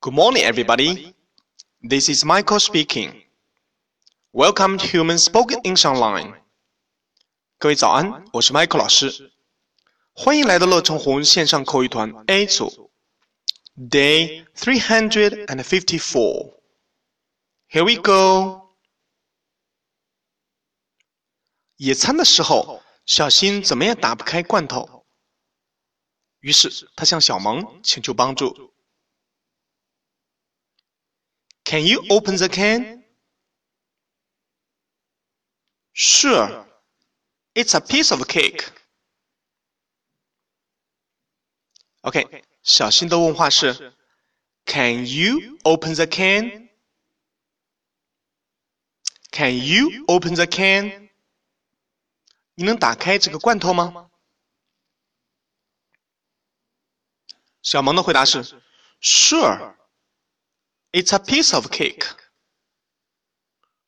Good morning, everybody. This is Michael speaking. Welcome to Human Spoken English Online. 各位早安，我是 Michael 老师，欢迎来到乐成红线上口语团 A 组，Day three hundred and fifty-four. Here we go. 野餐的时候，小新怎么也打不开罐头，于是他向小萌请求帮助。 Can you open the can? Sure. It's a piece of cake. OK，小新的问话是：Can you open the can? Can you open the can? 你能打开这个罐头吗？小萌的回答是：Sure. It's a piece of cake.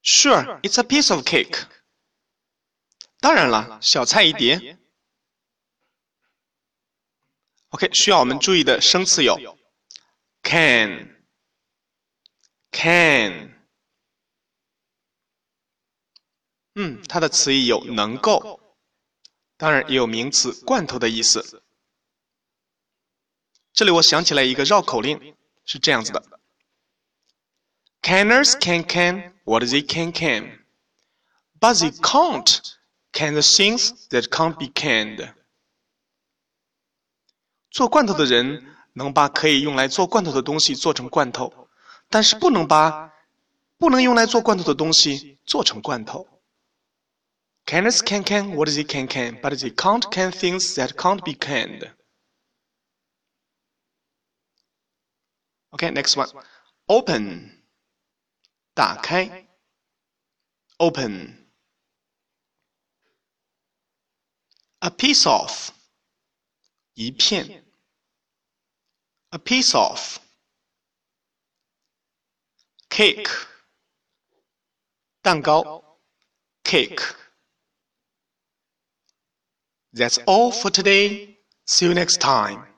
Sure, it's a piece of cake. 当然了，小菜一碟。OK，需要我们注意的生词有 can, can。嗯，它的词义有能够，当然也有名词罐头的意思。这里我想起来一个绕口令，是这样子的。Canners can can what they can can, but they can't can the things that can't be canned. 做罐头的人能把可以用来做罐头的东西做成罐头，但是不能把不能用来做罐头的东西做成罐头。Canners can can what they can can, but they can't can things that can't be canned. Okay, next one. Open. 打开，open。a piece of，一片，a piece of。cake，蛋糕，cake。That's all for today. See you next time.